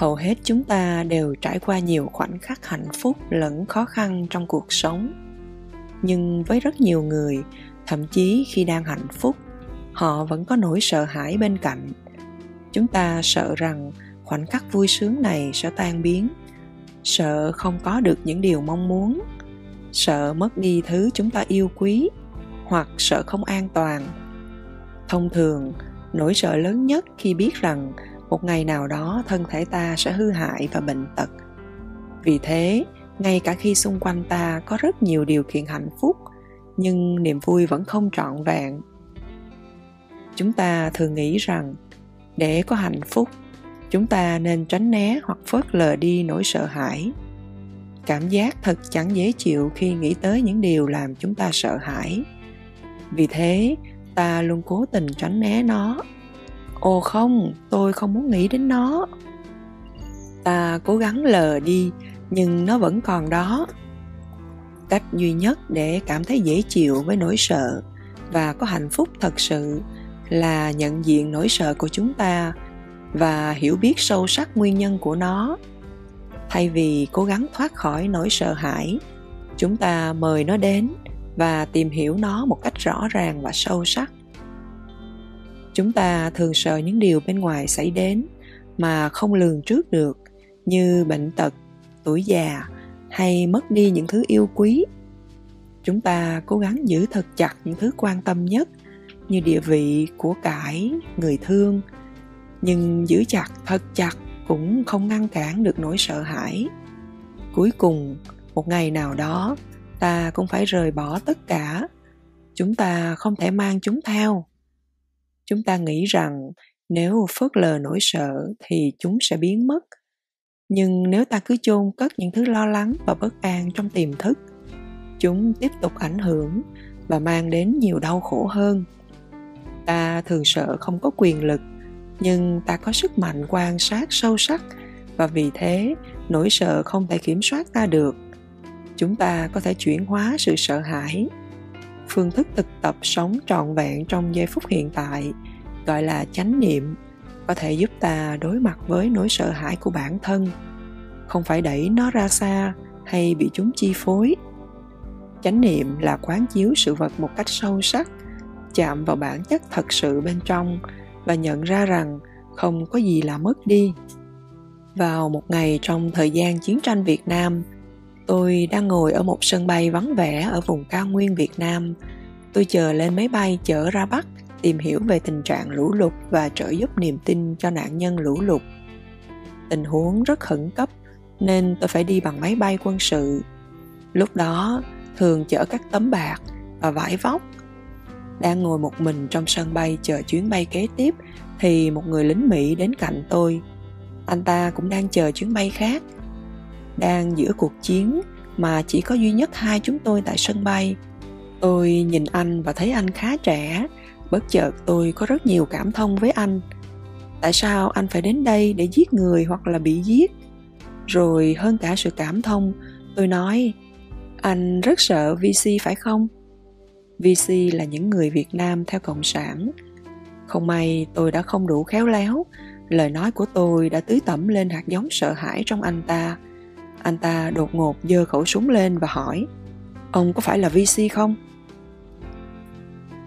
hầu hết chúng ta đều trải qua nhiều khoảnh khắc hạnh phúc lẫn khó khăn trong cuộc sống. Nhưng với rất nhiều người, thậm chí khi đang hạnh phúc, họ vẫn có nỗi sợ hãi bên cạnh. Chúng ta sợ rằng khoảnh khắc vui sướng này sẽ tan biến, sợ không có được những điều mong muốn, sợ mất đi thứ chúng ta yêu quý, hoặc sợ không an toàn. Thông thường, nỗi sợ lớn nhất khi biết rằng một ngày nào đó, thân thể ta sẽ hư hại và bệnh tật. Vì thế, ngay cả khi xung quanh ta có rất nhiều điều kiện hạnh phúc, nhưng niềm vui vẫn không trọn vẹn. Chúng ta thường nghĩ rằng, để có hạnh phúc, chúng ta nên tránh né hoặc phớt lờ đi nỗi sợ hãi. Cảm giác thật chẳng dễ chịu khi nghĩ tới những điều làm chúng ta sợ hãi. Vì thế, ta luôn cố tình tránh né nó ồ không, tôi không muốn nghĩ đến nó. Ta cố gắng lờ đi, nhưng nó vẫn còn đó. Cách duy nhất để cảm thấy dễ chịu với nỗi sợ và có hạnh phúc thật sự là nhận diện nỗi sợ của chúng ta và hiểu biết sâu sắc nguyên nhân của nó. Thay vì cố gắng thoát khỏi nỗi sợ hãi, chúng ta mời nó đến và tìm hiểu nó một cách rõ ràng và sâu sắc chúng ta thường sợ những điều bên ngoài xảy đến mà không lường trước được, như bệnh tật, tuổi già hay mất đi những thứ yêu quý. Chúng ta cố gắng giữ thật chặt những thứ quan tâm nhất như địa vị của cải, người thương, nhưng giữ chặt, thật chặt cũng không ngăn cản được nỗi sợ hãi. Cuối cùng, một ngày nào đó, ta cũng phải rời bỏ tất cả. Chúng ta không thể mang chúng theo chúng ta nghĩ rằng nếu phớt lờ nỗi sợ thì chúng sẽ biến mất. Nhưng nếu ta cứ chôn cất những thứ lo lắng và bất an trong tiềm thức, chúng tiếp tục ảnh hưởng và mang đến nhiều đau khổ hơn. Ta thường sợ không có quyền lực, nhưng ta có sức mạnh quan sát sâu sắc và vì thế nỗi sợ không thể kiểm soát ta được. Chúng ta có thể chuyển hóa sự sợ hãi phương thức thực tập sống trọn vẹn trong giây phút hiện tại, gọi là chánh niệm, có thể giúp ta đối mặt với nỗi sợ hãi của bản thân. Không phải đẩy nó ra xa hay bị chúng chi phối. Chánh niệm là quán chiếu sự vật một cách sâu sắc, chạm vào bản chất thật sự bên trong và nhận ra rằng không có gì là mất đi. Vào một ngày trong thời gian chiến tranh việt nam tôi đang ngồi ở một sân bay vắng vẻ ở vùng cao nguyên việt nam. Tôi chờ lên máy bay chở ra bắc, tìm hiểu về tình trạng lũ lụt và trợ giúp niềm tin cho nạn nhân lũ lụt. Tình huống rất khẩn cấp, nên tôi phải đi bằng máy bay quân sự. Lúc đó, thường chở các tấm bạc và vải vóc. Đang ngồi một mình trong sân bay chờ chuyến bay kế tiếp, thì một người lính mỹ đến cạnh tôi. Anh ta cũng đang chờ chuyến bay khác đang giữa cuộc chiến mà chỉ có duy nhất hai chúng tôi tại sân bay. Tôi nhìn anh và thấy anh khá trẻ, bất chợt tôi có rất nhiều cảm thông với anh. Tại sao anh phải đến đây để giết người hoặc là bị giết? Rồi hơn cả sự cảm thông, tôi nói, anh rất sợ vc phải không? Vc là những người việt nam theo cộng sản. Không may tôi đã không đủ khéo léo, lời nói của tôi đã tưới tẩm lên hạt giống sợ hãi trong anh ta anh ta đột ngột giơ khẩu súng lên và hỏi, ông có phải là vc không?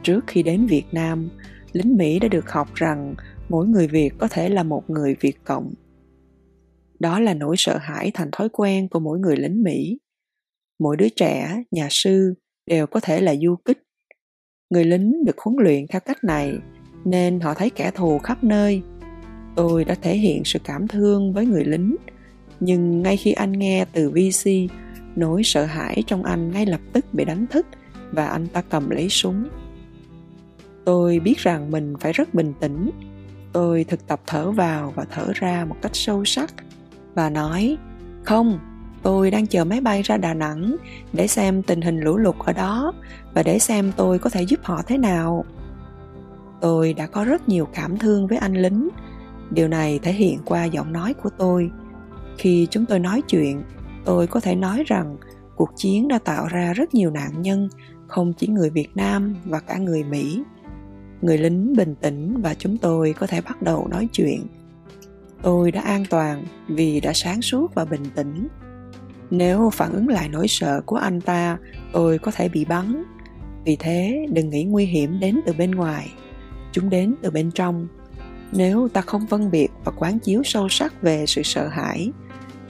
Trước khi đến việt nam, lính mỹ đã được học rằng mỗi người việt có thể là một người việt cộng. Đó là nỗi sợ hãi thành thói quen của mỗi người lính mỹ. Mỗi đứa trẻ, nhà sư đều có thể là du kích. Người lính được huấn luyện theo cách này nên họ thấy kẻ thù khắp nơi. Tôi đã thể hiện sự cảm thương với người lính nhưng ngay khi anh nghe từ vc nỗi sợ hãi trong anh ngay lập tức bị đánh thức và anh ta cầm lấy súng. Tôi biết rằng mình phải rất bình tĩnh. Tôi thực tập thở vào và thở ra một cách sâu sắc và nói, không, tôi đang chờ máy bay ra đà nẵng để xem tình hình lũ lụt ở đó và để xem tôi có thể giúp họ thế nào. Tôi đã có rất nhiều cảm thương với anh lính. Điều này thể hiện qua giọng nói của tôi khi chúng tôi nói chuyện, tôi có thể nói rằng cuộc chiến đã tạo ra rất nhiều nạn nhân, không chỉ người việt nam và cả người mỹ. Người lính bình tĩnh và chúng tôi có thể bắt đầu nói chuyện. Tôi đã an toàn vì đã sáng suốt và bình tĩnh. Nếu phản ứng lại nỗi sợ của anh ta, tôi có thể bị bắn. Vì thế, đừng nghĩ nguy hiểm đến từ bên ngoài. Chúng đến từ bên trong. Nếu ta không phân biệt và quán chiếu sâu sắc về sự sợ hãi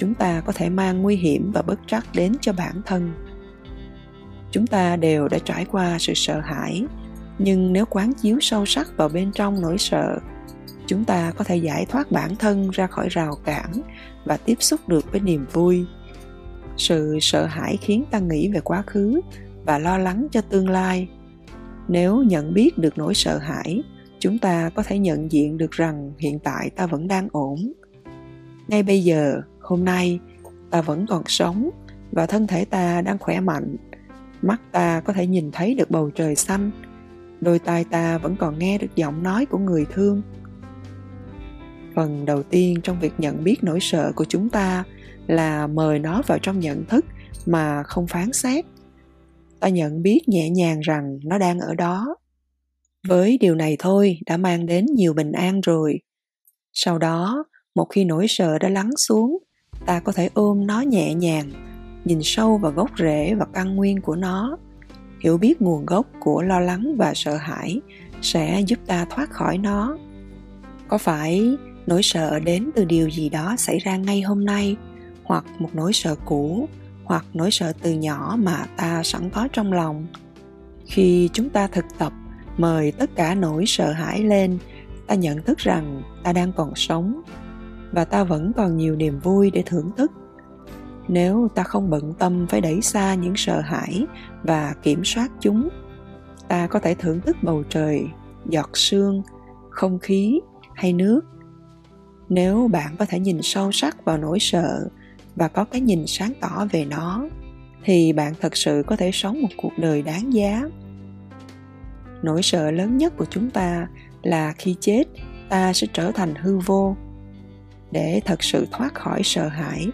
chúng ta có thể mang nguy hiểm và bất trắc đến cho bản thân. Chúng ta đều đã trải qua sự sợ hãi, nhưng nếu quán chiếu sâu sắc vào bên trong nỗi sợ, chúng ta có thể giải thoát bản thân ra khỏi rào cản và tiếp xúc được với niềm vui. Sự sợ hãi khiến ta nghĩ về quá khứ và lo lắng cho tương lai. Nếu nhận biết được nỗi sợ hãi, chúng ta có thể nhận diện được rằng hiện tại ta vẫn đang ổn. Ngay bây giờ hôm nay, ta vẫn còn sống và thân thể ta đang khỏe mạnh. Mắt ta có thể nhìn thấy được bầu trời xanh, đôi tai ta vẫn còn nghe được giọng nói của người thương. Phần đầu tiên trong việc nhận biết nỗi sợ của chúng ta là mời nó vào trong nhận thức mà không phán xét. Ta nhận biết nhẹ nhàng rằng nó đang ở đó. Với điều này thôi, đã mang đến nhiều bình an rồi. Sau đó, một khi nỗi sợ đã lắng xuống ta có thể ôm nó nhẹ nhàng, nhìn sâu vào gốc rễ và căn nguyên của nó. Hiểu biết nguồn gốc của lo lắng và sợ hãi sẽ giúp ta thoát khỏi nó. Có phải nỗi sợ đến từ điều gì đó xảy ra ngay hôm nay, hoặc một nỗi sợ cũ, hoặc nỗi sợ từ nhỏ mà ta sẵn có trong lòng? Khi chúng ta thực tập mời tất cả nỗi sợ hãi lên, ta nhận thức rằng ta đang còn sống và ta vẫn còn nhiều niềm vui để thưởng thức. Nếu ta không bận tâm phải đẩy xa những sợ hãi và kiểm soát chúng, ta có thể thưởng thức bầu trời, giọt sương, không khí hay nước. Nếu bạn có thể nhìn sâu sắc vào nỗi sợ và có cái nhìn sáng tỏ về nó, thì bạn thật sự có thể sống một cuộc đời đáng giá. Nỗi sợ lớn nhất của chúng ta là khi chết, ta sẽ trở thành hư vô để thật sự thoát khỏi sợ hãi,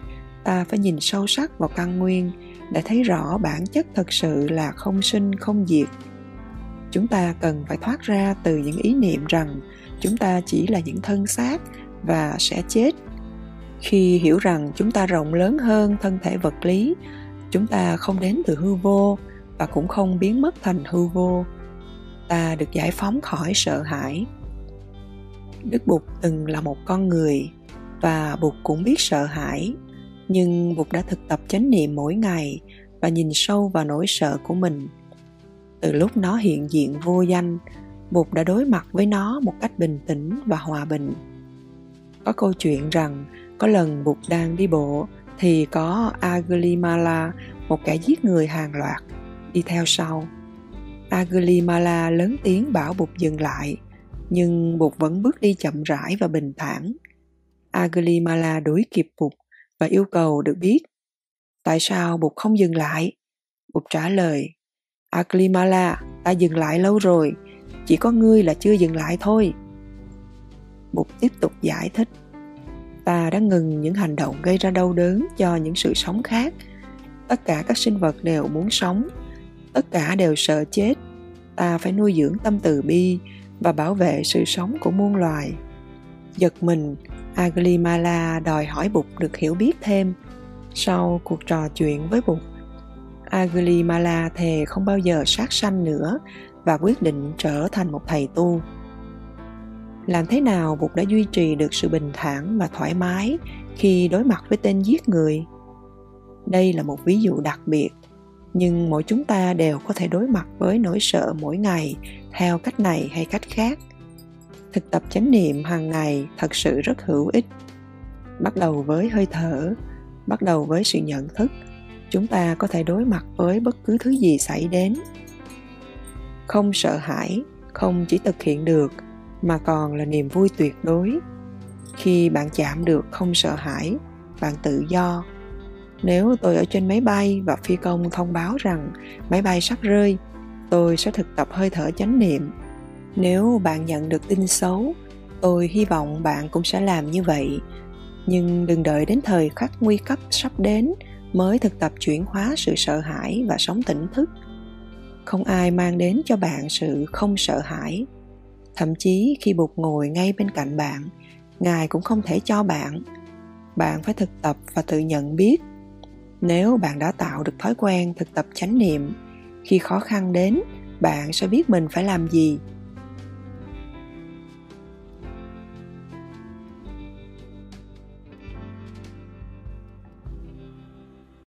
ta phải nhìn sâu sắc vào căn nguyên để thấy rõ bản chất thật sự là không sinh, không diệt. Chúng ta cần phải thoát ra từ những ý niệm rằng chúng ta chỉ là những thân xác và sẽ chết. Khi hiểu rằng chúng ta rộng lớn hơn thân thể vật lý, chúng ta không đến từ hư vô và cũng không biến mất thành hư vô. Ta được giải phóng khỏi sợ hãi. Đức bụt từng là một con người và bụt cũng biết sợ hãi nhưng bụt đã thực tập chánh niệm mỗi ngày và nhìn sâu vào nỗi sợ của mình từ lúc nó hiện diện vô danh bụt đã đối mặt với nó một cách bình tĩnh và hòa bình có câu chuyện rằng có lần bụt đang đi bộ thì có Agulimala, một kẻ giết người hàng loạt, đi theo sau. Agulimala lớn tiếng bảo Bụt dừng lại, nhưng Bụt vẫn bước đi chậm rãi và bình thản. Agulimala đuổi kịp Bụt và yêu cầu được biết tại sao Bụt không dừng lại. Bụt trả lời, Agulimala, ta dừng lại lâu rồi, chỉ có ngươi là chưa dừng lại thôi. Bụt tiếp tục giải thích, ta đã ngừng những hành động gây ra đau đớn cho những sự sống khác tất cả các sinh vật đều muốn sống tất cả đều sợ chết ta phải nuôi dưỡng tâm từ bi và bảo vệ sự sống của muôn loài giật mình aglimala đòi hỏi bụt được hiểu biết thêm sau cuộc trò chuyện với bụt. Aglimala thề không bao giờ sát sanh nữa và quyết định trở thành một thầy tu. Làm thế nào bụt đã duy trì được sự bình thản và thoải mái khi đối mặt với tên giết người? Đây là một ví dụ đặc biệt, nhưng mỗi chúng ta đều có thể đối mặt với nỗi sợ mỗi ngày theo cách này hay cách khác thực tập chánh niệm hàng ngày thật sự rất hữu ích. Bắt đầu với hơi thở, bắt đầu với sự nhận thức, chúng ta có thể đối mặt với bất cứ thứ gì xảy đến. Không sợ hãi, không chỉ thực hiện được, mà còn là niềm vui tuyệt đối. Khi bạn chạm được không sợ hãi, bạn tự do. Nếu tôi ở trên máy bay và phi công thông báo rằng máy bay sắp rơi, tôi sẽ thực tập hơi thở chánh niệm nếu bạn nhận được tin xấu, tôi hy vọng bạn cũng sẽ làm như vậy. Nhưng đừng đợi đến thời khắc nguy cấp sắp đến mới thực tập chuyển hóa sự sợ hãi và sống tỉnh thức. Không ai mang đến cho bạn sự không sợ hãi. Thậm chí khi bụt ngồi ngay bên cạnh bạn, ngài cũng không thể cho bạn. Bạn phải thực tập và tự nhận biết. Nếu bạn đã tạo được thói quen thực tập chánh niệm, khi khó khăn đến, bạn sẽ biết mình phải làm gì.